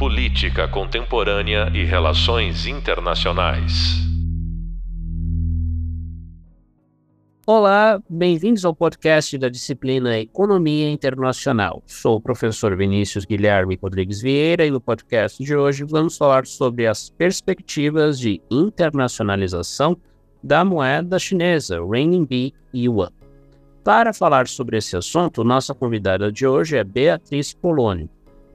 Política Contemporânea e Relações Internacionais. Olá, bem-vindos ao podcast da disciplina Economia Internacional. Sou o professor Vinícius Guilherme Rodrigues Vieira e no podcast de hoje vamos falar sobre as perspectivas de internacionalização da moeda chinesa, Renminbi Yuan. Para falar sobre esse assunto, nossa convidada de hoje é Beatriz Poloni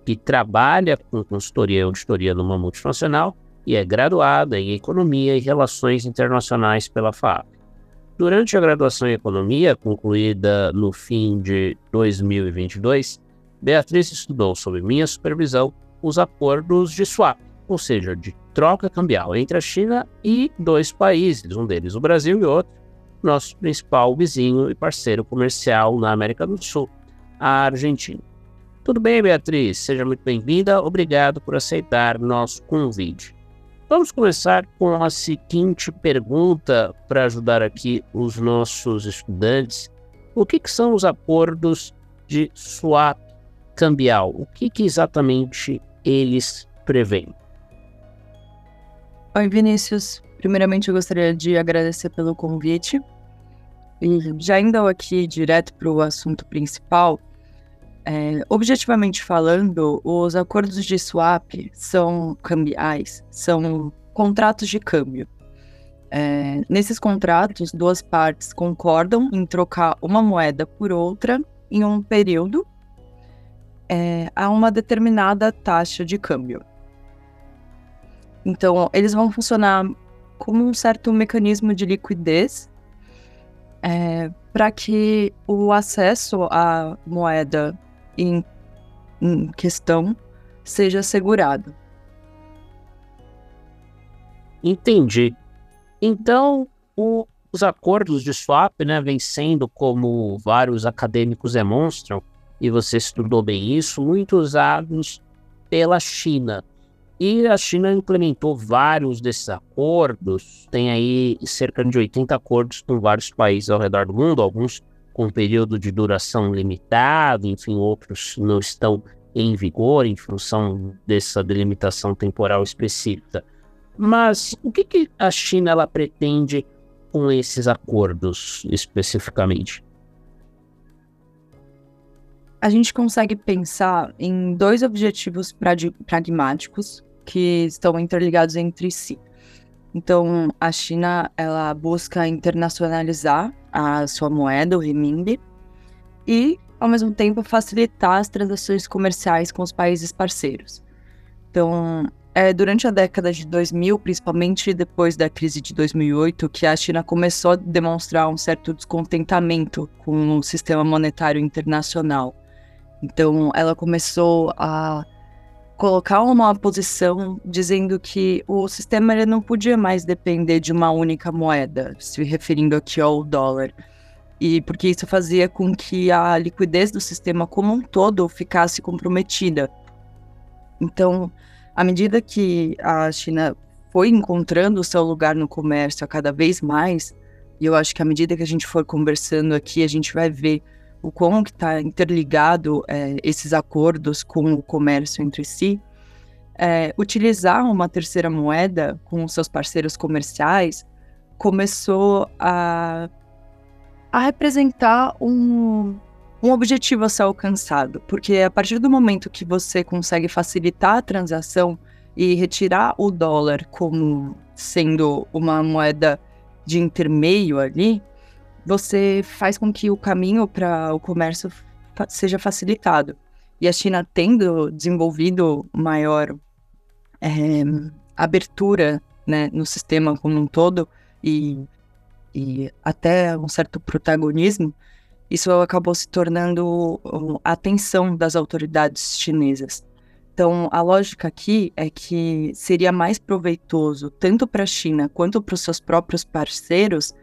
que trabalha com consultoria e auditoria numa multinacional e é graduada em Economia e Relações Internacionais pela FAP. Durante a graduação em Economia, concluída no fim de 2022, Beatriz estudou, sob minha supervisão, os acordos de swap, ou seja, de troca cambial entre a China e dois países, um deles o Brasil e outro, nosso principal vizinho e parceiro comercial na América do Sul, a Argentina. Tudo bem, Beatriz? Seja muito bem-vinda. Obrigado por aceitar nosso convite. Vamos começar com a seguinte pergunta para ajudar aqui os nossos estudantes. O que, que são os acordos de swap cambial? O que, que exatamente eles prevêem? Oi, Vinícius. Primeiramente, eu gostaria de agradecer pelo convite. E já indo aqui direto para o assunto principal, é, objetivamente falando, os acordos de swap são cambiais, são contratos de câmbio. É, nesses contratos, duas partes concordam em trocar uma moeda por outra em um período é, a uma determinada taxa de câmbio. Então, eles vão funcionar como um certo mecanismo de liquidez é, para que o acesso à moeda em, em questão seja assegurado. Entendi. Então, o, os acordos de swap, né, vem sendo, como vários acadêmicos demonstram, e você estudou bem isso, muito usados pela China. E a China implementou vários desses acordos, tem aí cerca de 80 acordos com vários países ao redor do mundo, alguns com período de duração limitado, enfim, outros não estão em vigor em função dessa delimitação temporal específica. Mas o que, que a China ela pretende com esses acordos especificamente? A gente consegue pensar em dois objetivos pragmáticos que estão interligados entre si. Então, a China ela busca internacionalizar a sua moeda, o renminbi, e ao mesmo tempo facilitar as transações comerciais com os países parceiros. Então, é durante a década de 2000, principalmente depois da crise de 2008, que a China começou a demonstrar um certo descontentamento com o sistema monetário internacional. Então, ela começou a colocar uma posição dizendo que o sistema ele não podia mais depender de uma única moeda, se referindo aqui ao dólar. E porque isso fazia com que a liquidez do sistema como um todo ficasse comprometida. Então, à medida que a China foi encontrando o seu lugar no comércio a cada vez mais, e eu acho que à medida que a gente for conversando aqui, a gente vai ver o como que está interligado é, esses acordos com o comércio entre si, é, utilizar uma terceira moeda com seus parceiros comerciais começou a, a representar um, um objetivo a ser alcançado, porque a partir do momento que você consegue facilitar a transação e retirar o dólar como sendo uma moeda de intermeio ali, você faz com que o caminho para o comércio seja facilitado. E a China tendo desenvolvido maior é, abertura né, no sistema como um todo e, e até um certo protagonismo, isso acabou se tornando a atenção das autoridades chinesas. Então, a lógica aqui é que seria mais proveitoso, tanto para a China quanto para os seus próprios parceiros,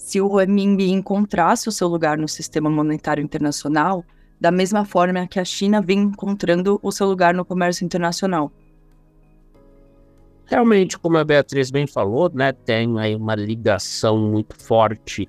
se o renminbi encontrasse o seu lugar no sistema monetário internacional, da mesma forma que a China vem encontrando o seu lugar no comércio internacional. Realmente, como a Beatriz bem falou, né, tem aí uma ligação muito forte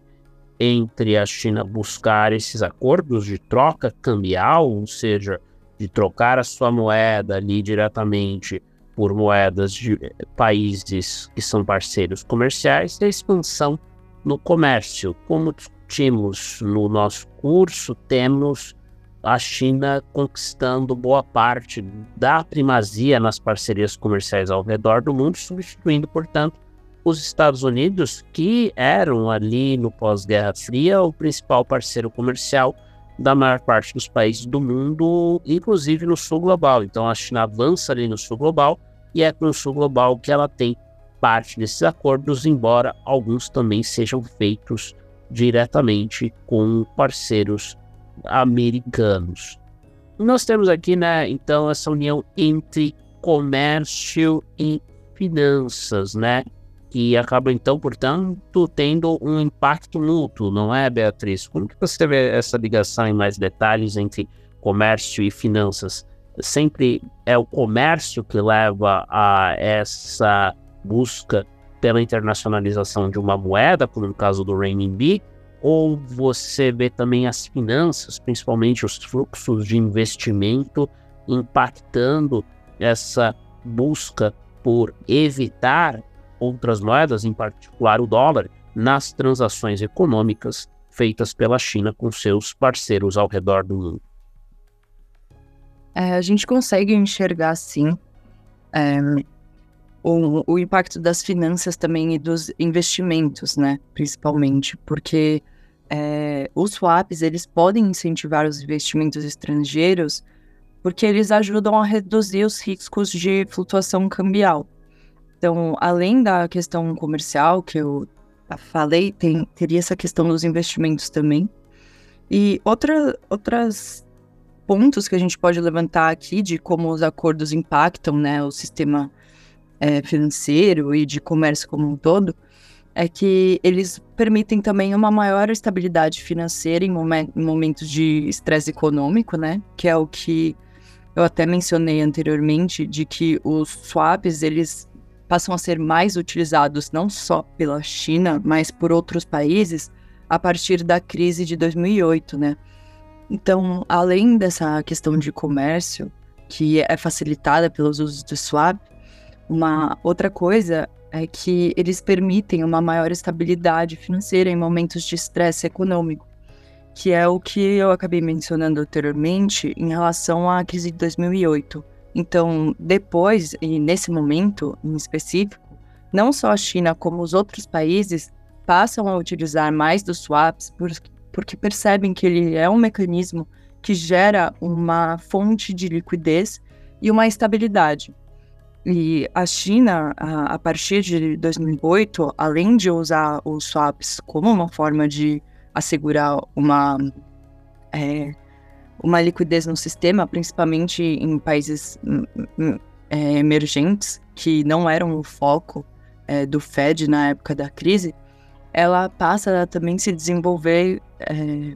entre a China buscar esses acordos de troca cambial, ou seja, de trocar a sua moeda ali diretamente por moedas de países que são parceiros comerciais e a expansão no comércio. Como discutimos no nosso curso, temos a China conquistando boa parte da primazia nas parcerias comerciais ao redor do mundo, substituindo, portanto, os Estados Unidos, que eram ali no pós-Guerra Fria o principal parceiro comercial da maior parte dos países do mundo, inclusive no sul global. Então a China avança ali no sul global e é com o sul global que ela tem parte desses acordos, embora alguns também sejam feitos diretamente com parceiros americanos. Nós temos aqui, né, então, essa união entre comércio e finanças, né, que acaba, então, portanto, tendo um impacto mútuo, não é, Beatriz? Como que você vê essa ligação em mais detalhes entre comércio e finanças? Sempre é o comércio que leva a essa busca pela internacionalização de uma moeda, como no caso do renminbi, ou você vê também as finanças, principalmente os fluxos de investimento, impactando essa busca por evitar outras moedas, em particular o dólar, nas transações econômicas feitas pela China com seus parceiros ao redor do mundo. É, a gente consegue enxergar, sim, é, o, o impacto das finanças também e dos investimentos, né? Principalmente, porque é, os swaps eles podem incentivar os investimentos estrangeiros porque eles ajudam a reduzir os riscos de flutuação cambial. Então, além da questão comercial que eu falei, tem, teria essa questão dos investimentos também. E outra, outras pontos que a gente pode levantar aqui de como os acordos impactam né, o sistema é, financeiro e de comércio como um todo, é que eles permitem também uma maior estabilidade financeira em, momen momentos de estresse econômico, né? Que é o que eu até mencionei anteriormente, de que os swaps, eles passam a ser mais utilizados não só pela China, mas por outros países a partir da crise de 2008, né? Então, além dessa questão de comércio, que é facilitada pelos usos do swap, uma outra coisa é que eles permitem uma maior estabilidade financeira em momentos de estresse econômico, que é o que eu acabei mencionando anteriormente em relação à crise de 2008. Então, depois, e nesse momento em específico, não só a China, como os outros países passam a utilizar mais dos swaps porque percebem que ele é um mecanismo que gera uma fonte de liquidez e uma estabilidade. E a China, a, partir de 2008, além de usar os swaps como uma forma de assegurar uma, é, uma liquidez no sistema, principalmente em países hum, hum, é, emergentes, que não eram o foco é, do Fed na época da crise, ela passa a também se desenvolver é,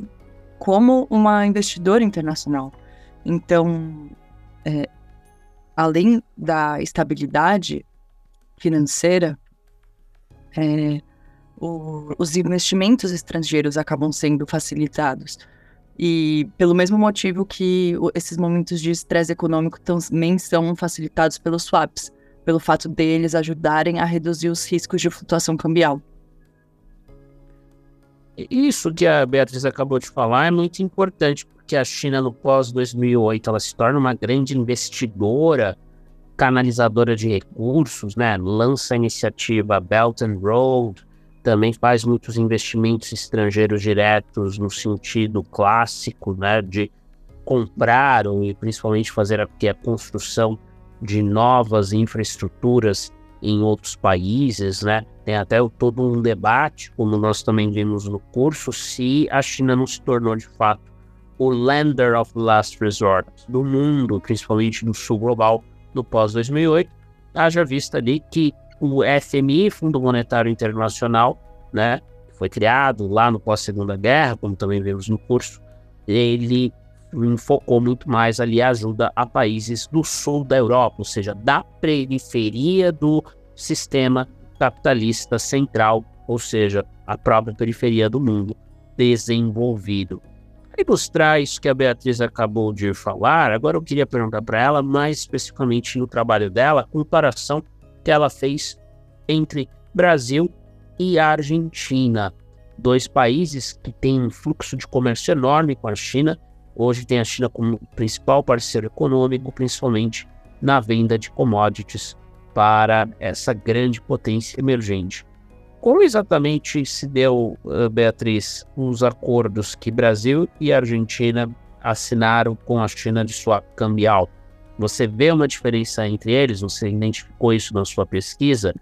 como uma investidora internacional. Então, é, além da estabilidade financeira, é, o, os investimentos estrangeiros acabam sendo facilitados. E pelo mesmo motivo que esses momentos de estresse econômico também são facilitados pelos swaps, pelo fato deles ajudarem a reduzir os riscos de flutuação cambial. Isso que a Beatriz acabou de falar é muito importante, porque a China no pós-2008 ela se torna uma grande investidora, canalizadora de recursos, né? Lança a iniciativa Belt and Road, também faz muitos investimentos estrangeiros diretos no sentido clássico, né? De comprar ou principalmente fazer a, a construção de novas infraestruturas em outros países, né? Tem até todo um debate, como nós também vimos no curso, se a China não se tornou de fato o lender of last resort do mundo, principalmente no sul global, no pós-2008. Haja vista ali que o FMI, Fundo Monetário Internacional, né, foi criado lá no pós-segunda guerra, como também vemos no curso, ele focou muito mais ali a ajuda a países do sul da Europa, ou seja, da periferia do sistema capitalista central, ou seja, a própria periferia do mundo desenvolvido. Para ilustrar isso que a Beatriz acabou de falar, agora eu queria perguntar para ela, mais especificamente no trabalho dela, a comparação que ela fez entre Brasil e Argentina, dois países que têm um fluxo de comércio enorme com a China. Hoje tem a China como principal parceiro econômico, principalmente na venda de commodities para essa grande potência emergente. Como exatamente se deu, uh, Beatriz, os acordos que Brasil e Argentina assinaram com a China de swap cambial? Você vê uma diferença entre eles? Você identificou isso na sua pesquisa?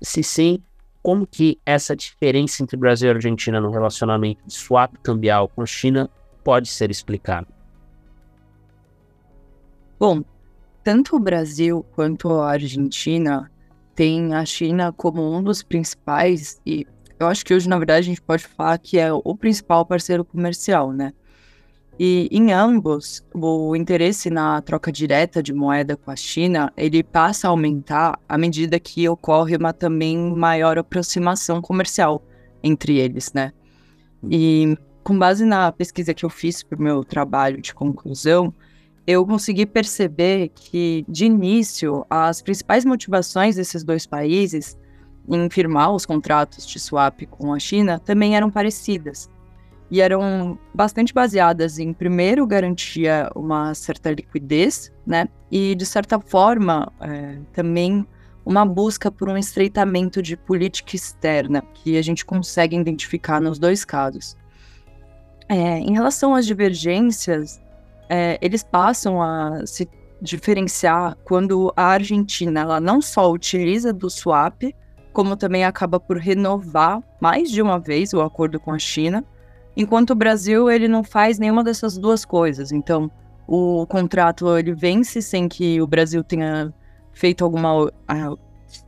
Se sim, como que essa diferença entre Brasil e Argentina no relacionamento de swap cambial com a China pode ser explicada? Bom, tanto o Brasil quanto a Argentina tem a China como um dos principais, e eu acho que hoje, na verdade, a gente pode falar que é o principal parceiro comercial, né? E em ambos, o interesse na troca direta de moeda com a China, ele passa a aumentar à medida que ocorre uma também maior aproximação comercial entre eles, né? E com base na pesquisa que eu fiz para o meu trabalho de conclusão, eu consegui perceber que, de início, as principais motivações desses dois países em firmar os contratos de swap com a China também eram parecidas. E eram bastante baseadas em, primeiro, garantia uma certa liquidez, né? E, de certa forma, é, também uma busca por um estreitamento de política externa, que a gente consegue identificar nos dois casos. É, em relação às divergências, é, eles passam a se diferenciar quando a Argentina ela não só utiliza do swap, como também acaba por renovar mais de uma vez o acordo com a China, enquanto o Brasil ele não faz nenhuma dessas duas coisas. Então, o contrato ele vence sem que o Brasil tenha feito alguma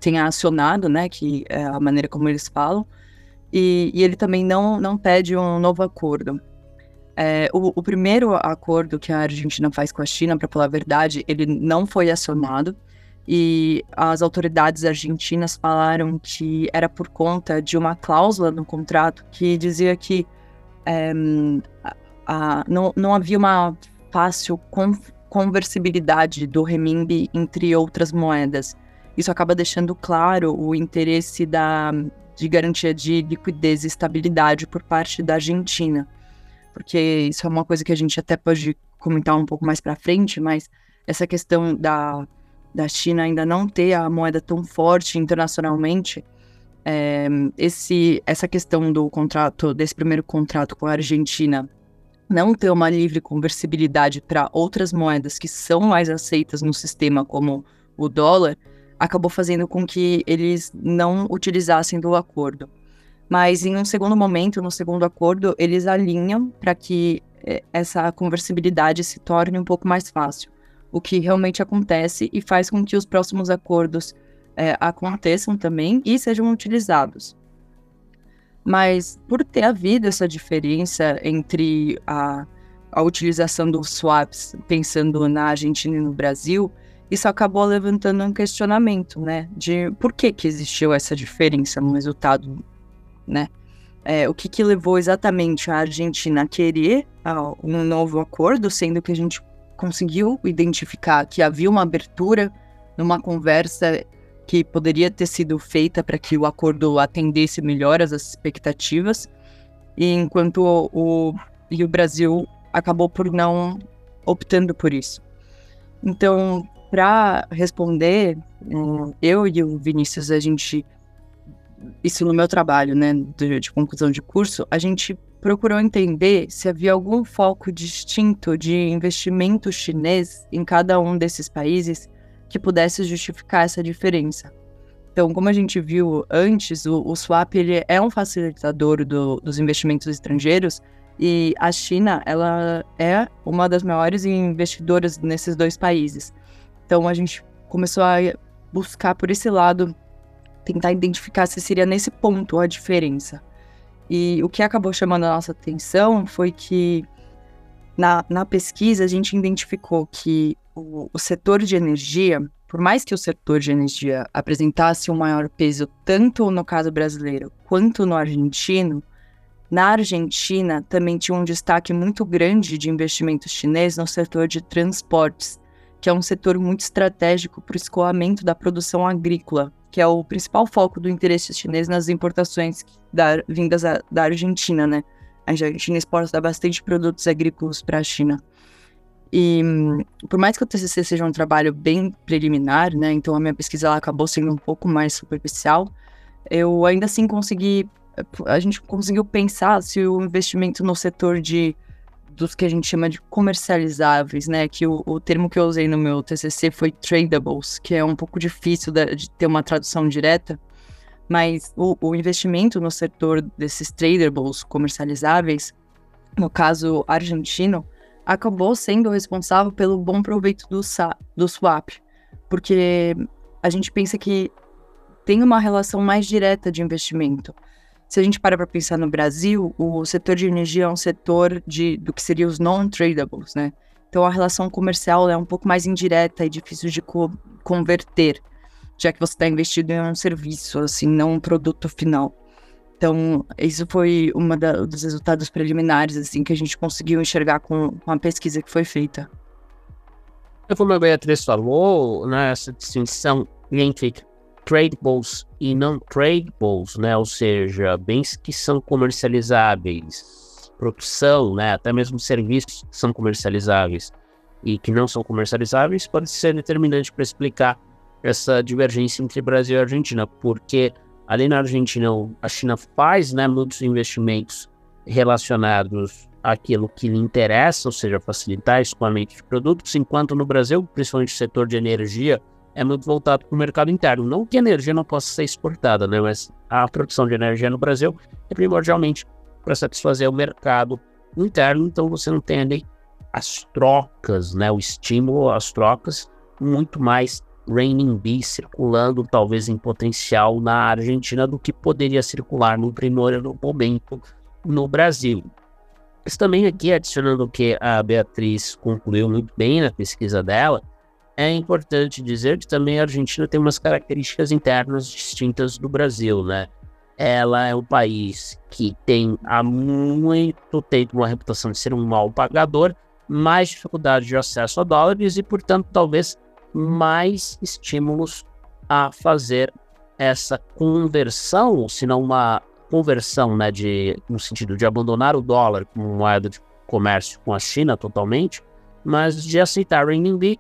tenha acionado, né, que é a maneira como eles falam, e, e ele também não não pede um novo acordo. É, o, o, primeiro acordo que a Argentina faz com a China, para falar a verdade, ele não foi acionado. E as autoridades argentinas falaram que era por conta de uma cláusula no contrato que dizia que é, a, não, não havia uma fácil con conversibilidade do renminbi entre outras moedas. Isso acaba deixando claro o interesse da, de garantia de liquidez e estabilidade por parte da Argentina. Porque isso é uma coisa que a gente até pode comentar um pouco mais para frente, mas essa questão da, da China ainda não ter a moeda tão forte internacionalmente, é, esse, essa questão do contrato, desse primeiro contrato com a Argentina, não ter uma livre conversibilidade para outras moedas que são mais aceitas no sistema, como o dólar, acabou fazendo com que eles não utilizassem do acordo. Mas em um segundo momento, no segundo acordo, eles alinham para que eh, essa conversibilidade se torne um pouco mais fácil, o que realmente acontece e faz com que os próximos acordos é, aconteçam também e sejam utilizados. Mas por ter havido essa diferença entre a, a utilização dos swaps, pensando na Argentina e no Brasil, isso acabou levantando um questionamento, né, de por que que existiu essa diferença no resultado né? É, o que, que levou exatamente a Argentina a querer um novo acordo, sendo que a gente conseguiu identificar que havia uma abertura numa conversa que poderia ter sido feita para que o acordo atendesse melhor as expectativas, e enquanto o, o, e o Brasil acabou por não optando por isso. Então, para responder, hum, eu e o Vinícius, a gente isso no meu trabalho, né, de, de, conclusão de curso, a gente procurou entender se havia algum foco distinto de investimento chinês em cada um desses países que pudesse justificar essa diferença. Então, como a gente viu antes, o, o swap ele é um facilitador do, dos investimentos estrangeiros e a China ela é uma das maiores investidoras nesses dois países. Então, a gente começou a buscar por esse lado tentar identificar se seria nesse ponto a diferença. E o que acabou chamando a nossa atenção foi que na, na pesquisa a gente identificou que o, o setor de energia, por mais que o setor de energia apresentasse um maior peso tanto no caso brasileiro quanto no argentino, Na Argentina, também tinha um destaque muito grande de investimento chinês no setor de transportes, que é um setor muito estratégico para o escoamento da produção agrícola, que é o principal foco do interesse chinês nas importações da, vindas a, da Argentina, né? A Argentina exporta bastante produtos agrícolas para a China. E por mais que o TCC seja um trabalho bem preliminar, né? Então a minha pesquisa acabou sendo um pouco mais superficial. Eu ainda assim consegui a gente conseguiu pensar se o investimento no setor de dos que a gente chama de comercializáveis, né? Que o, o termo que eu usei no meu TCC foi tradables, que é um pouco difícil de, de ter uma tradução direta, mas o, o, investimento no setor desses tradables comercializáveis, no caso argentino, acabou sendo responsável pelo bom proveito do, do swap, porque a gente pensa que tem uma relação mais direta de investimento se a gente para para pensar no Brasil, o setor de energia é um setor de, do que seria os non-tradables, né? Então a relação comercial é um pouco mais indireta e difícil de co converter, já que você está investido em um serviço, assim, não um produto final. Então, isso foi um dos resultados preliminares, assim, que a gente conseguiu enxergar com, com a pesquisa que foi feita. Como a Beatriz falou, né, essa distinção entre tradables e não tradables, né? Ou seja, bens que são comercializáveis, produção, né? Até mesmo serviços que são comercializáveis e que não são comercializáveis, pode ser determinante para explicar essa divergência entre Brasil e Argentina, porque ali na Argentina a China faz, né, muitos investimentos relacionados àquilo que lhe interessa, ou seja, facilitar escoamento de produtos, enquanto no Brasil, principalmente o setor de energia, é muito voltado para o mercado interno. Não que a energia não possa ser exportada, né? mas a produção de energia no Brasil é primordialmente para satisfazer o mercado interno, então você não tem ali as trocas, né? o estímulo às trocas, muito mais renminbi circulando talvez em potencial na Argentina do que poderia circular no primeiro momento no Brasil. Mas também aqui, adicionando o que a Beatriz concluiu muito bem na pesquisa dela, é importante dizer que também a Argentina tem umas características internas distintas do Brasil, né? Ela é um país que tem há muito tempo uma reputação de ser um mal pagador, mais dificuldade de acesso a dólares e, portanto, talvez mais estímulos a fazer essa conversão, se não uma conversão, né, de, no sentido de abandonar o dólar como moeda de comércio com a China totalmente, mas de aceitar o renminbi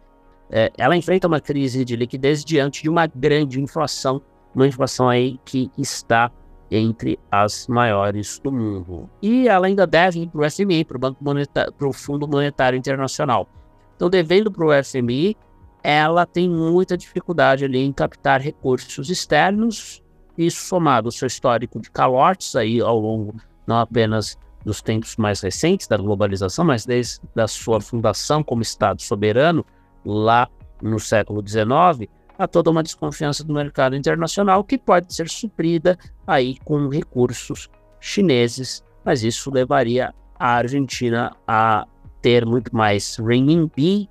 é, ela enfrenta uma crise de liquidez diante de uma grande inflação, uma inflação aí que está entre as maiores do mundo. E ela ainda deve para o FMI, para o para o Fundo Monetário Internacional. Então, devendo para o FMI, ela tem muita dificuldade ali em captar recursos externos, isso somado ao seu histórico de calotes aí ao longo não apenas dos tempos mais recentes da globalização, mas desde a sua fundação como Estado soberano, lá no século XIX, há toda uma desconfiança do mercado internacional que pode ser suprida aí com recursos chineses, mas isso levaria a Argentina a ter muito mais renminbi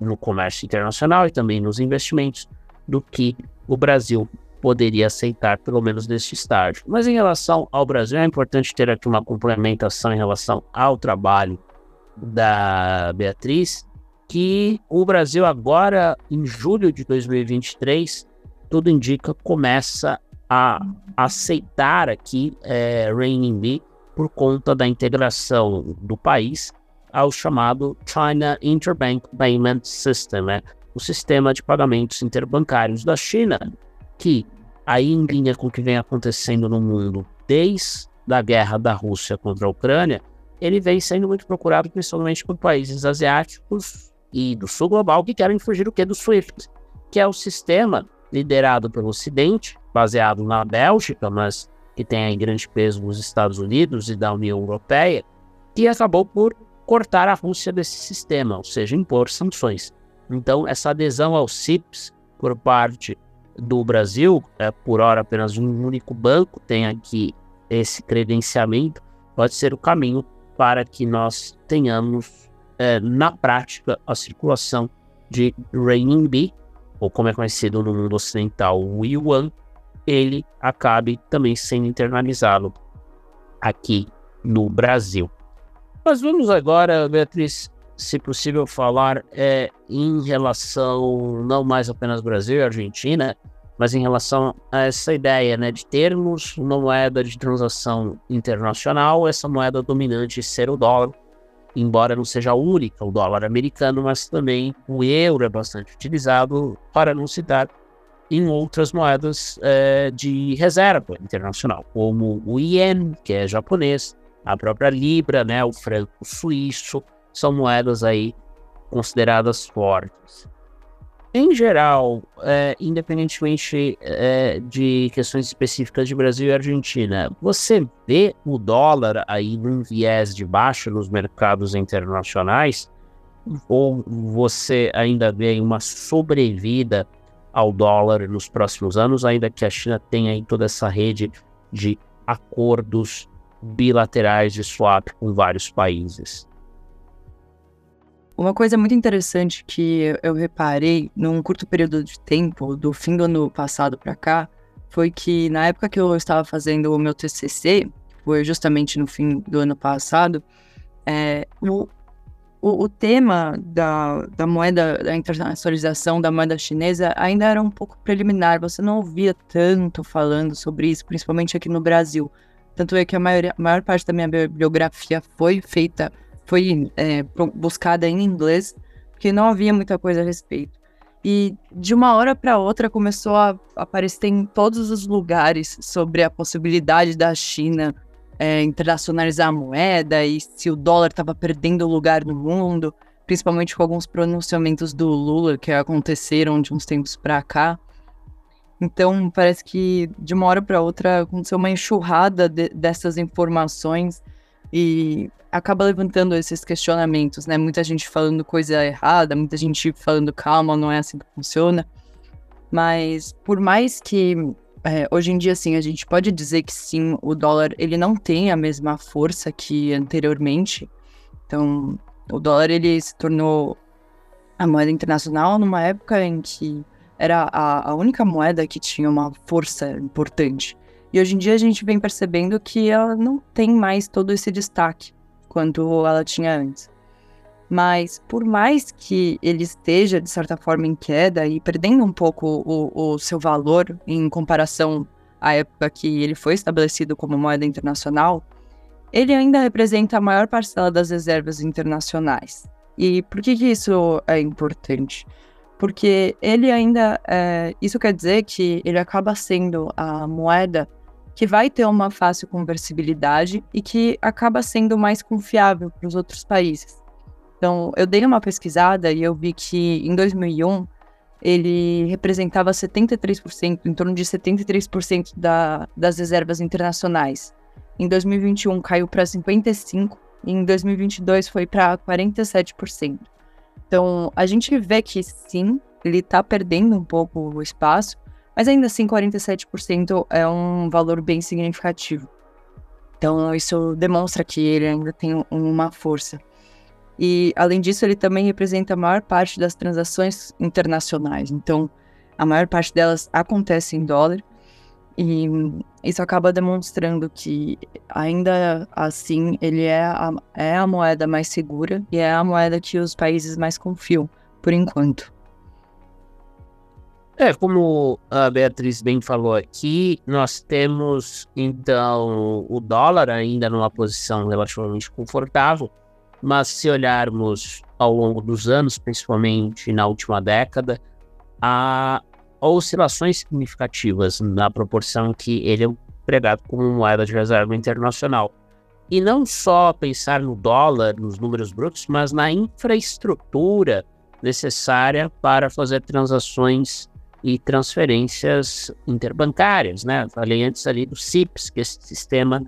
no comércio internacional e também nos investimentos do que o Brasil poderia aceitar, pelo menos neste estágio. Mas em relação ao Brasil, é importante ter aqui uma complementação em relação ao trabalho da Beatriz, que o Brasil agora, em julho de 2023, tudo indica, começa a aceitar aqui é, renminbi por conta da integração do país ao chamado China Interbank Payment System, né? o sistema de pagamentos interbancários da China, que aí em linha com o que vem acontecendo no mundo desde a guerra da Rússia contra a Ucrânia, ele vem sendo muito procurado principalmente por países asiáticos e do Sul Global que querem fugir do que? Do SWIFT, que é o sistema liderado pelo Ocidente, baseado na Bélgica, mas que tem grande peso nos Estados Unidos e da União Europeia, que acabou por cortar a Rússia desse sistema, ou seja, impor sanções. Então, essa adesão ao CIPS por parte do Brasil, é, por hora apenas um único banco tem aqui esse credenciamento, pode ser o caminho para que nós tenhamos é, na prática, a circulação de renminbi, ou como é conhecido no mundo ocidental, o yuan, ele acabe também sendo internalizado aqui no Brasil. Mas vamos agora, Beatriz, se possível, falar é, em relação não mais apenas Brasil e Argentina, mas em relação a essa ideia né, de termos uma moeda de transação internacional, essa moeda dominante ser o dólar, embora não seja a única, o dólar americano, mas também o euro é bastante utilizado, para não citar em outras moedas é, de reserva internacional, como o ien, que é japonês, a própria libra, né, o franco suíço, são moedas aí consideradas fortes. Em geral, é, independentemente é, de questões específicas de Brasil e Argentina, você vê o dólar aí num viés de baixa nos mercados internacionais? Ou você ainda vê uma sobrevida ao dólar nos próximos anos, ainda que a China tenha aí toda essa rede de acordos bilaterais de swap com vários países? Uma coisa muito interessante que eu reparei num curto período de tempo, do fim do ano passado para cá, foi que na época que eu estava fazendo o meu TCC, foi justamente no fim do ano passado, é, o, o, o, tema da, da moeda, da internacionalização da moeda chinesa ainda era um pouco preliminar, você não ouvia tanto falando sobre isso, principalmente aqui no Brasil. Tanto é que a maior, a maior parte da minha bibliografia foi feita foi é, buscada em inglês, porque não havia muita coisa a respeito. E de uma hora para outra começou a aparecer em todos os lugares sobre a possibilidade da China é, internacionalizar a moeda e se o dólar estava perdendo lugar no mundo, principalmente com alguns pronunciamentos do Lula que aconteceram de uns tempos para cá. Então parece que de uma hora para outra aconteceu uma enxurrada de, dessas informações e acaba levantando esses questionamentos, né? Muita gente falando coisa errada, muita gente falando calma, não é assim que funciona. Mas por mais que é, hoje em dia, sim, a gente pode dizer que sim, o dólar ele não tem a mesma força que anteriormente. Então, o dólar ele se tornou a moeda internacional numa época em que era a, a única moeda que tinha uma força importante. E hoje em dia a gente vem percebendo que ela não tem mais todo esse destaque quanto ela tinha antes. Mas por mais que ele esteja, de certa forma, em queda e perdendo um pouco o, o seu valor em comparação à época que ele foi estabelecido como moeda internacional, ele ainda representa a maior parcela das reservas internacionais. E por que, que isso é importante? Porque ele ainda. É, isso quer dizer que ele acaba sendo a moeda que vai ter uma fácil conversibilidade e que acaba sendo mais confiável para os outros países. Então, eu dei uma pesquisada e eu vi que em 2001 ele representava 73%, em torno de 73% da, das reservas internacionais. Em 2021 caiu para 55% e em 2022 foi para 47%. Então, a gente vê que sim, ele está perdendo um pouco o espaço, mas ainda assim, 47% é um valor bem significativo. Então, isso demonstra que ele ainda tem uma força. E, além disso, ele também representa a maior parte das transações internacionais. Então, a maior parte delas acontece em dólar. E isso acaba demonstrando que, ainda assim, ele é a, é a moeda mais segura e é a moeda que os países mais confiam, por enquanto. É, como a Beatriz bem falou aqui, nós temos então o dólar ainda numa posição relativamente confortável, mas se olharmos ao longo dos anos, principalmente na última década, há oscilações significativas na proporção que ele é empregado como moeda de reserva internacional. E não só pensar no dólar, nos números brutos, mas na infraestrutura necessária para fazer transações e transferências interbancárias, né? Falei antes ali do CIPS, que é esse sistema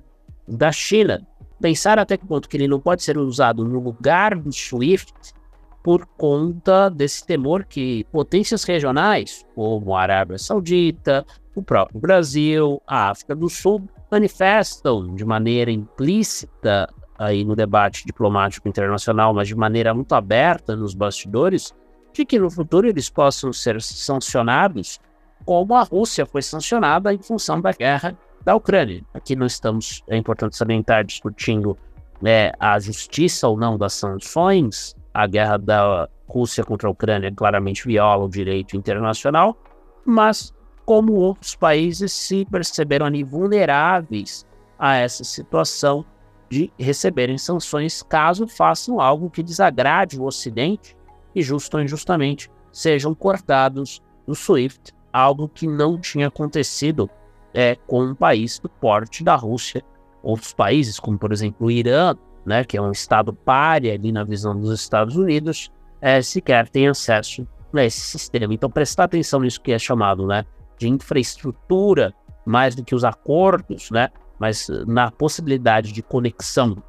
da China. Pensar até que ponto que ele não pode ser usado no lugar do SWIFT por conta desse temor que potências regionais, como a Arábia Saudita, o próprio Brasil, a África do Sul, manifestam de maneira implícita aí no debate diplomático internacional, mas de maneira muito aberta nos bastidores, de que no futuro eles possam ser sancionados como a Rússia foi sancionada em função da guerra da Ucrânia. Aqui nós estamos, é importante salientar, discutindo né, a justiça ou não das sanções. A guerra da Rússia contra a Ucrânia claramente viola o direito internacional, mas como outros países se perceberam ali vulneráveis a essa situação de receberem sanções caso façam algo que desagrade o Ocidente e justo ou injustamente sejam cortados do SWIFT, algo que não tinha acontecido é, com um país do porte da Rússia. Outros países, como por exemplo o Irã, né, que é um estado páreo ali na visão dos Estados Unidos, é, sequer têm acesso a esse sistema. Então prestar atenção nisso que é chamado né, de infraestrutura, mais do que os acordos, né, mas na possibilidade de conexão,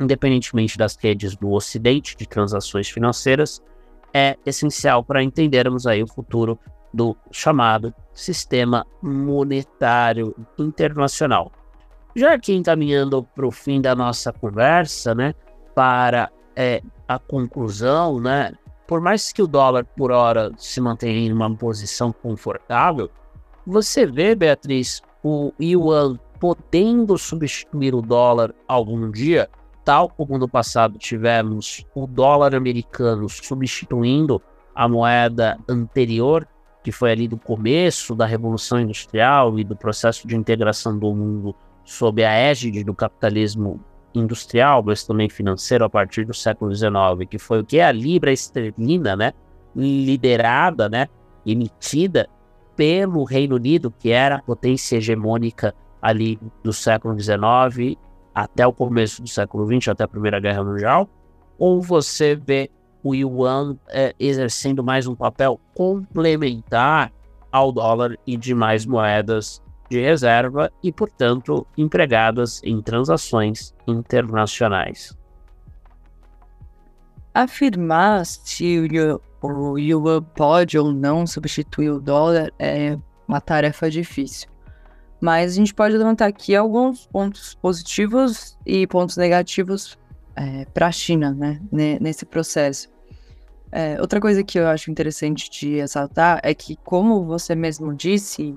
independentemente das redes do Ocidente de transações financeiras, é essencial para entendermos aí o futuro do chamado sistema monetário internacional. Já aqui encaminhando para o fim da nossa conversa, né, para é, a conclusão, né, por mais que o dólar por hora se mantenha em uma posição confortável, você vê, Beatriz, o yuan podendo substituir o dólar algum dia, tal como no passado tivemos o dólar americano substituindo a moeda anterior, que foi ali do começo da Revolução Industrial e do processo de integração do mundo sob a égide do capitalismo industrial, mas também financeiro a partir do século XIX, que foi o que a libra esterlina, né, liderada, né, emitida pelo Reino Unido, que era a potência hegemônica ali do século XIX até o começo do século XX, até a Primeira Guerra Mundial, ou você vê o yuan é, exercendo mais um papel complementar ao dólar e demais moedas de reserva e, portanto, empregadas em transações internacionais. Afirmar se o yuan pode ou não substituir o dólar é uma tarefa difícil. Mas a gente pode levantar aqui alguns pontos positivos e pontos negativos é, para a China, né, nesse processo. É, outra coisa que eu acho interessante de ressaltar é que, como você mesmo disse,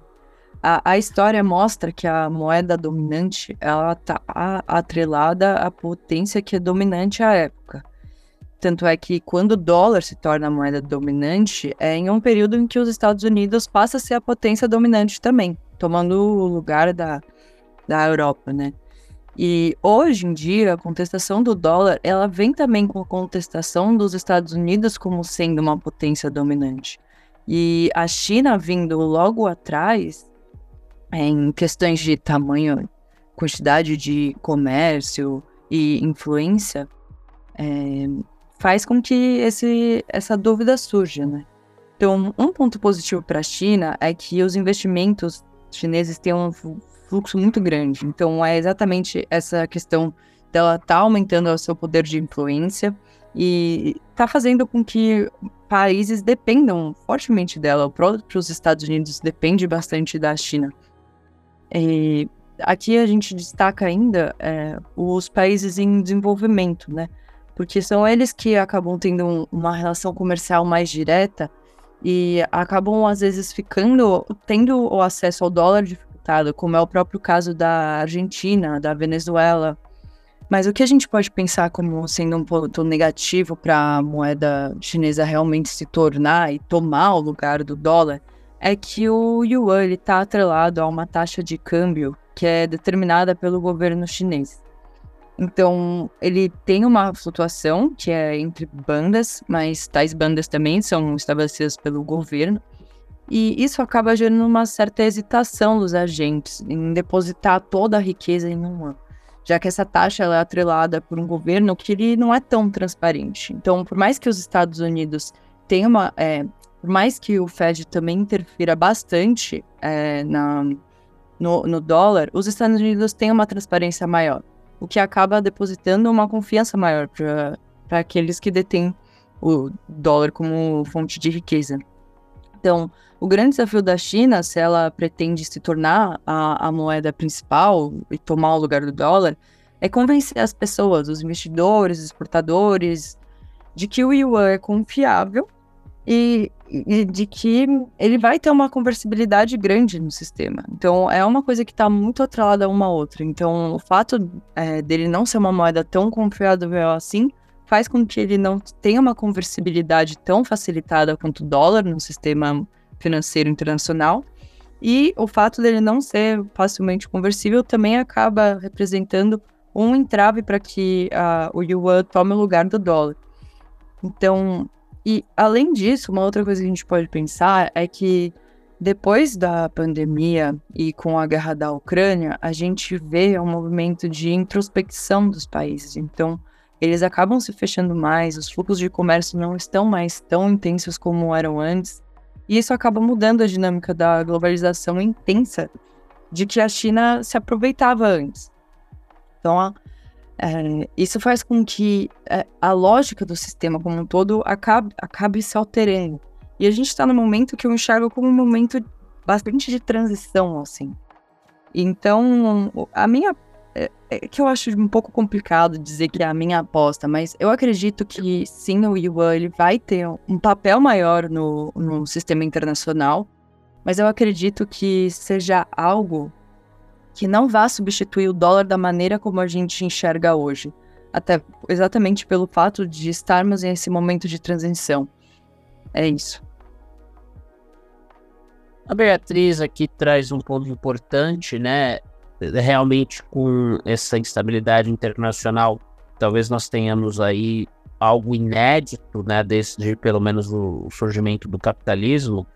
a, a história mostra que a moeda dominante ela está atrelada à potência que é dominante à época. Tanto é que quando o dólar se torna a moeda dominante, é em um período em que os Estados Unidos passa a ser a potência dominante também tomando o lugar da, da Europa, né? E hoje em dia, a contestação do dólar, ela vem também com a contestação dos Estados Unidos como sendo uma potência dominante. E a China vindo logo atrás, em questões de tamanho, quantidade de comércio e influência, é, faz com que esse, essa dúvida surja, né? Então, um ponto positivo para a China é que os investimentos chineses têm um fluxo muito grande. Então, é exatamente essa questão dela tá aumentando o seu poder de influência e está fazendo com que países dependam fortemente dela. O próprio Estados Unidos depende bastante da China. E aqui a gente destaca ainda é, os países em desenvolvimento, né? Porque são eles que acabam tendo um, uma relação comercial mais direta e acabam às vezes ficando tendo o acesso ao dólar dificultado, como é o próprio caso da Argentina, da Venezuela. Mas o que a gente pode pensar como sendo um ponto negativo para a moeda chinesa realmente se tornar e tomar o lugar do dólar é que o yuan está atrelado a uma taxa de câmbio que é determinada pelo governo chinês. Então, ele tem uma flutuação que é entre bandas, mas tais bandas também são estabelecidas pelo governo. E isso acaba gerando uma certa hesitação dos agentes em depositar toda a riqueza em um ano, já que essa taxa é atrelada por um governo que ele não é tão transparente. Então, por mais que os Estados Unidos tenham uma. É, por mais que o Fed também interfira bastante é, na, no, no dólar, os Estados Unidos têm uma transparência maior o que acaba depositando uma confiança maior para aqueles que detêm o dólar como fonte de riqueza. Então, o grande desafio da China, se ela pretende se tornar a, a moeda principal e tomar o lugar do dólar, é convencer as pessoas, os investidores, exportadores, de que o yuan é confiável e, e, de que ele vai ter uma conversibilidade grande no sistema. Então, é uma coisa que está muito atrelada uma outra. Então, o fato é, dele não ser uma moeda tão confiável assim faz com que ele não tenha uma conversibilidade tão facilitada quanto o dólar no sistema financeiro internacional. E o fato dele não ser facilmente conversível também acaba representando um entrave para que uh, o yuan tome o lugar do dólar. Então, e além disso, uma outra coisa que a gente pode pensar é que depois da pandemia e com a guerra da Ucrânia, a gente vê um movimento de introspecção dos países. Então, eles acabam se fechando mais, os fluxos de comércio não estão mais tão intensos como eram antes, e isso acaba mudando a dinâmica da globalização intensa de que a China se aproveitava antes. Então, é, isso faz com que é, a lógica do sistema como um todo acabe, acabe se alterando. E a gente está no momento que eu enxergo como um momento bastante de transição, assim. Então, a minha. É, é, que eu acho um pouco complicado dizer que é a minha aposta, mas eu acredito que sim, o Yuan ele vai ter um papel maior no, no sistema internacional, mas eu acredito que seja algo que não vá substituir o dólar da maneira como a gente enxerga hoje, até exatamente pelo fato de estarmos nesse momento de transição. É isso. A Beatriz aqui traz um ponto importante, né? Realmente, com essa instabilidade internacional, talvez nós tenhamos aí algo inédito, né? Desde pelo menos o surgimento do capitalismo,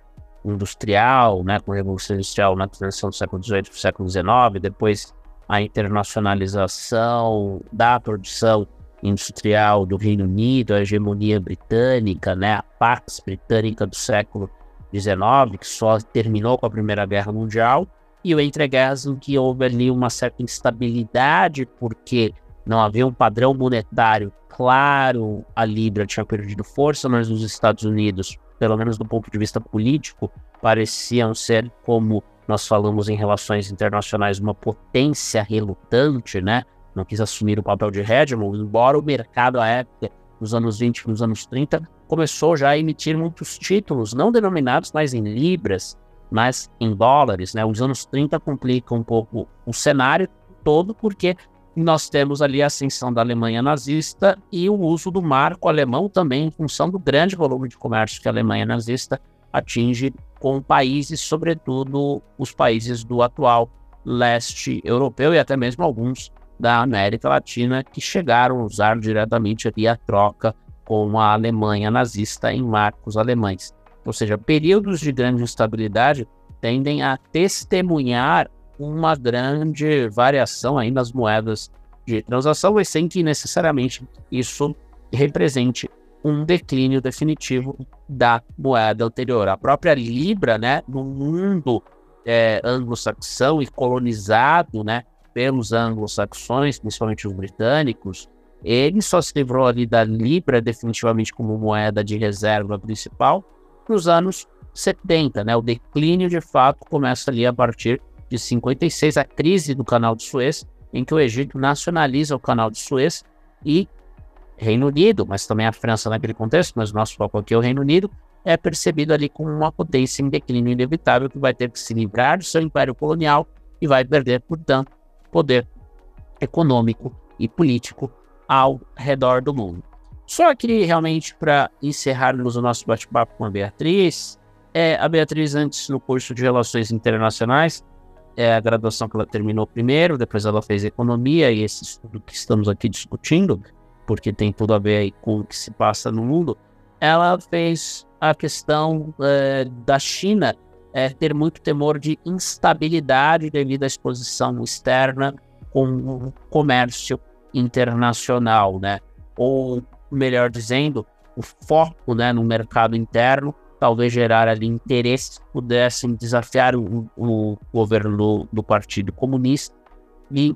industrial, né, com a Revolução Industrial na transição do século XVIII para o século XIX, depois a internacionalização da produção industrial do Reino Unido, a hegemonia britânica, né, a Pax Britânica do século XIX, que só terminou com a Primeira Guerra Mundial, e o entreguerras em que houve ali uma certa instabilidade, porque não havia um padrão monetário claro, a Libra tinha perdido força, mas os Estados Unidos pelo menos do ponto de vista político, pareciam ser, como nós falamos em relações internacionais, uma potência relutante, né? Não quis assumir o papel de hegemon, embora o mercado à época, nos anos 20 e nos anos 30, começou já a emitir muitos títulos, não denominados mais em libras, mas em dólares, né? Os anos 30 complicam um pouco o cenário todo, porque nós temos ali a ascensão da Alemanha nazista e o uso do marco alemão também em função do grande volume de comércio que a Alemanha nazista atinge com países, sobretudo os países do atual leste europeu e até mesmo alguns da América Latina que chegaram a usar diretamente ali a troca com a Alemanha nazista em marcos alemães. Ou seja, períodos de grande instabilidade tendem a testemunhar uma grande variação aí nas moedas de transação, mas sem que necessariamente isso represente um declínio definitivo da moeda anterior. A própria Libra, né, no mundo é, anglo-saxão e colonizado, né, pelos anglo-saxões, principalmente os britânicos, ele só se livrou ali da Libra definitivamente como moeda de reserva principal nos anos 70, né? O declínio de fato começa ali a partir de 56, a crise do Canal de Suez, em que o Egito nacionaliza o Canal de Suez e Reino Unido, mas também a França naquele contexto, mas o nosso foco aqui é o Reino Unido, é percebido ali como uma potência em declínio inevitável que vai ter que se livrar do seu império colonial e vai perder, portanto, poder econômico e político ao redor do mundo. Só que realmente para encerrarmos o nosso bate-papo com a Beatriz, é, a Beatriz antes no curso de Relações Internacionais é a graduação que ela terminou primeiro, depois ela fez economia e esse estudo que estamos aqui discutindo, porque tem tudo a ver com o que se passa no mundo, ela fez a questão é, da China é, ter muito temor de instabilidade devido à exposição externa com o comércio internacional, né? Ou melhor dizendo, o foco, né, no mercado interno talvez gerar ali interesses pudessem desafiar o, o governo do, do, Partido Comunista. E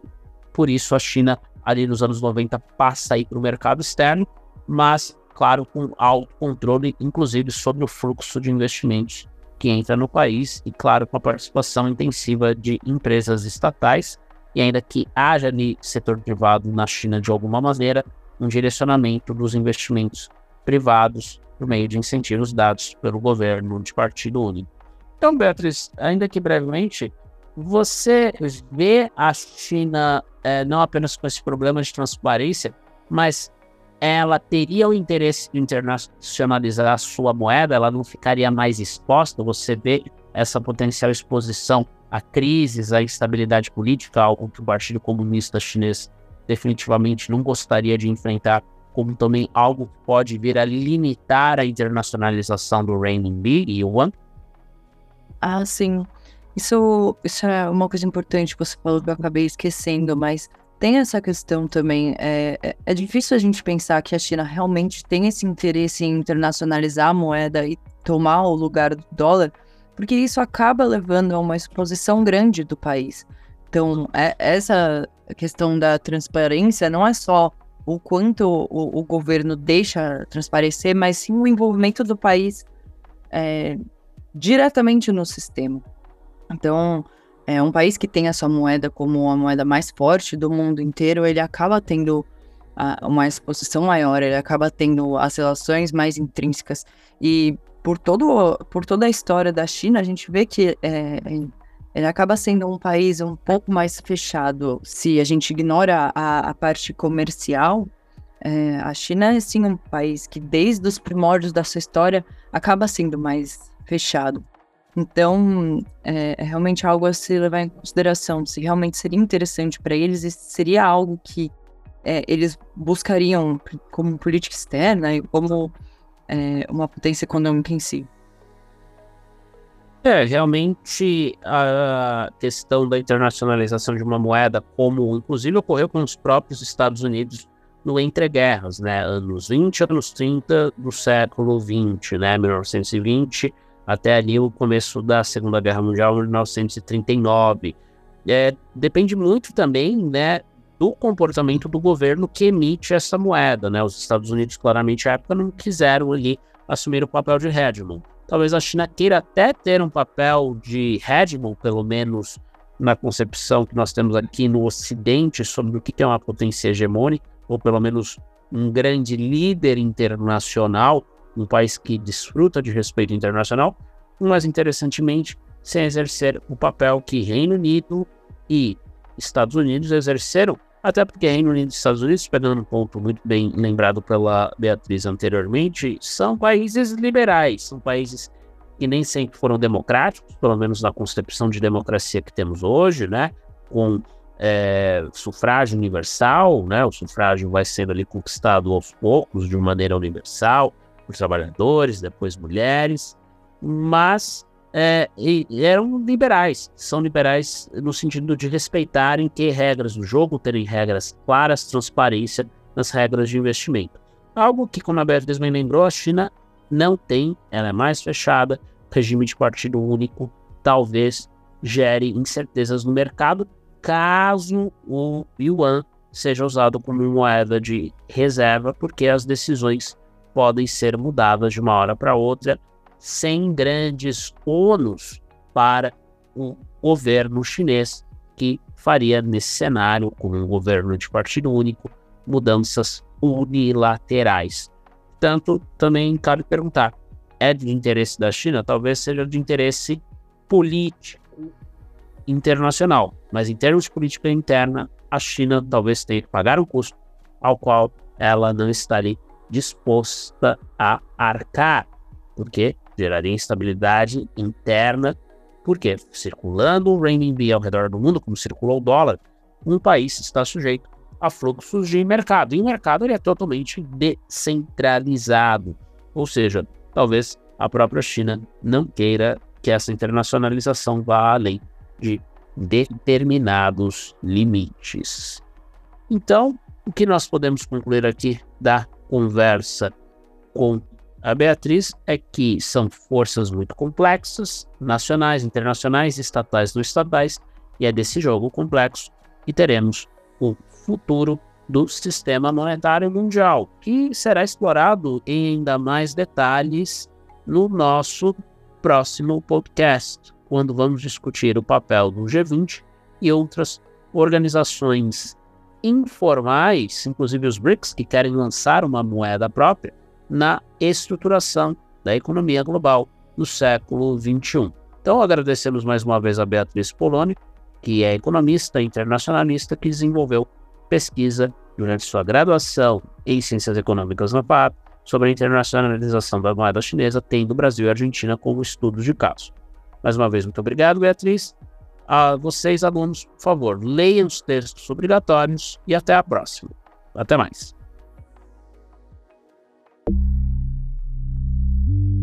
por isso a China ali nos anos 90 passa aí para o mercado externo, mas claro com alto controle, inclusive sobre o fluxo de investimentos que entra no país e claro com a participação intensiva de empresas estatais. E ainda que haja ali setor privado na China de alguma maneira, um direcionamento dos investimentos privados por meio de incentivos dados pelo governo de partido único. Então, Beatriz, ainda que brevemente, você vê a China é, não apenas com esse problema de transparência, mas ela teria o interesse de internacionalizar a sua moeda, ela não ficaria mais exposta. Você vê essa potencial exposição a crises, a instabilidade política, algo que o Partido Comunista Chinês definitivamente não gostaria de enfrentar, como também algo que pode vir a limitar a internacionalização do renminbi e yuan? Ah, sim. Isso, isso é uma coisa importante que você falou que eu acabei esquecendo, mas tem essa questão também. É, é, é difícil a gente pensar que a China realmente tem esse interesse em internacionalizar a moeda e tomar o lugar do dólar, porque isso acaba levando a uma exposição grande do país. Então, é, essa questão da transparência não é só o quanto o, o governo deixa transparecer, mas sim o envolvimento do país é, diretamente no sistema. Então, é um país que tem a sua moeda como a moeda mais forte do mundo inteiro, ele acaba tendo a, uma exposição maior, ele acaba tendo as relações mais intrínsecas. E por, todo, por toda a história da China, a gente vê que é, ele acaba sendo um país um pouco mais fechado. Se a gente ignora a, a parte comercial, é, a China é sim um país que, desde os primórdios da sua história, acaba sendo mais fechado. Então, é, é, realmente algo a se levar em consideração. Se realmente seria interessante para eles, seria algo que é, eles buscariam como política externa e como é, uma potência econômica em si. É, realmente a questão da internacionalização de uma moeda, como inclusive ocorreu com os próprios Estados Unidos no entreguerras, né? Anos 20, anos 30 do século 20, né? 1920 até ali o começo da Segunda Guerra Mundial, 1939. É, depende muito também, né, do comportamento do governo que emite essa moeda, né? Os Estados Unidos, claramente, à época, não quiseram ali assumir o papel de hegemon. Talvez a China queira até ter um papel de hegemon, pelo menos na concepção que nós temos aqui no Ocidente sobre o que é uma potência hegemônica, ou pelo menos um grande líder internacional, um país que desfruta de respeito internacional, mas interessantemente, sem exercer o papel que Reino Unido e Estados Unidos exerceram, até porque Reino Unido e Estados Unidos, pegando um ponto muito bem lembrado pela Beatriz anteriormente, são países liberais, são países que nem sempre foram democráticos, pelo menos na concepção de democracia que temos hoje, né? Com é, sufrágio universal, né? O sufrágio vai sendo ali conquistado aos poucos, de maneira universal por trabalhadores, depois mulheres, mas é, eram liberais. São liberais no sentido de respeitarem ter regras do jogo, terem regras claras, transparência nas regras de investimento. Algo que, como a Beatriz bem lembrou, a China não tem, ela é mais fechada, regime de partido único talvez gere incertezas no mercado caso o yuan seja usado como moeda de reserva, porque as decisões podem ser mudadas de uma hora para outra sem grandes ônus para o governo chinês que faria nesse cenário, com um governo de partido único, mudanças unilaterais. Tanto também cabe perguntar, é de interesse da China? Talvez seja de interesse político internacional, mas em termos de política interna, a China talvez tenha que pagar um custo ao qual ela não estaria disposta a arcar, porque geraria instabilidade interna, porque circulando o renminbi ao redor do mundo, como circula o dólar, um país está sujeito a fluxos de mercado, e o mercado ele é totalmente descentralizado, ou seja, talvez a própria China não queira que essa internacionalização vá além de determinados limites. Então, o que nós podemos concluir aqui da conversa com a Beatriz é que são forças muito complexas, nacionais, internacionais, estatais, não estatais, e é desse jogo complexo que teremos o futuro do sistema monetário mundial, que será explorado em ainda mais detalhes no nosso próximo podcast, quando vamos discutir o papel do G20 e outras organizações informais, inclusive os BRICS, que querem lançar uma moeda própria, na estruturação da economia global no século XXI. Então, agradecemos mais uma vez a Beatriz Poloni, que é economista internacionalista que desenvolveu pesquisa durante sua graduação em Ciências Econômicas na FAP sobre a internacionalização da moeda chinesa, tendo Brasil e Argentina como estudos de caso. Mais uma vez, muito obrigado, Beatriz. A vocês, alunos, por favor, leiam os textos obrigatórios e até a próxima. Até mais.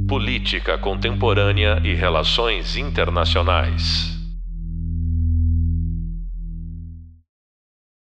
Política Contemporânea e Relações Internacionais.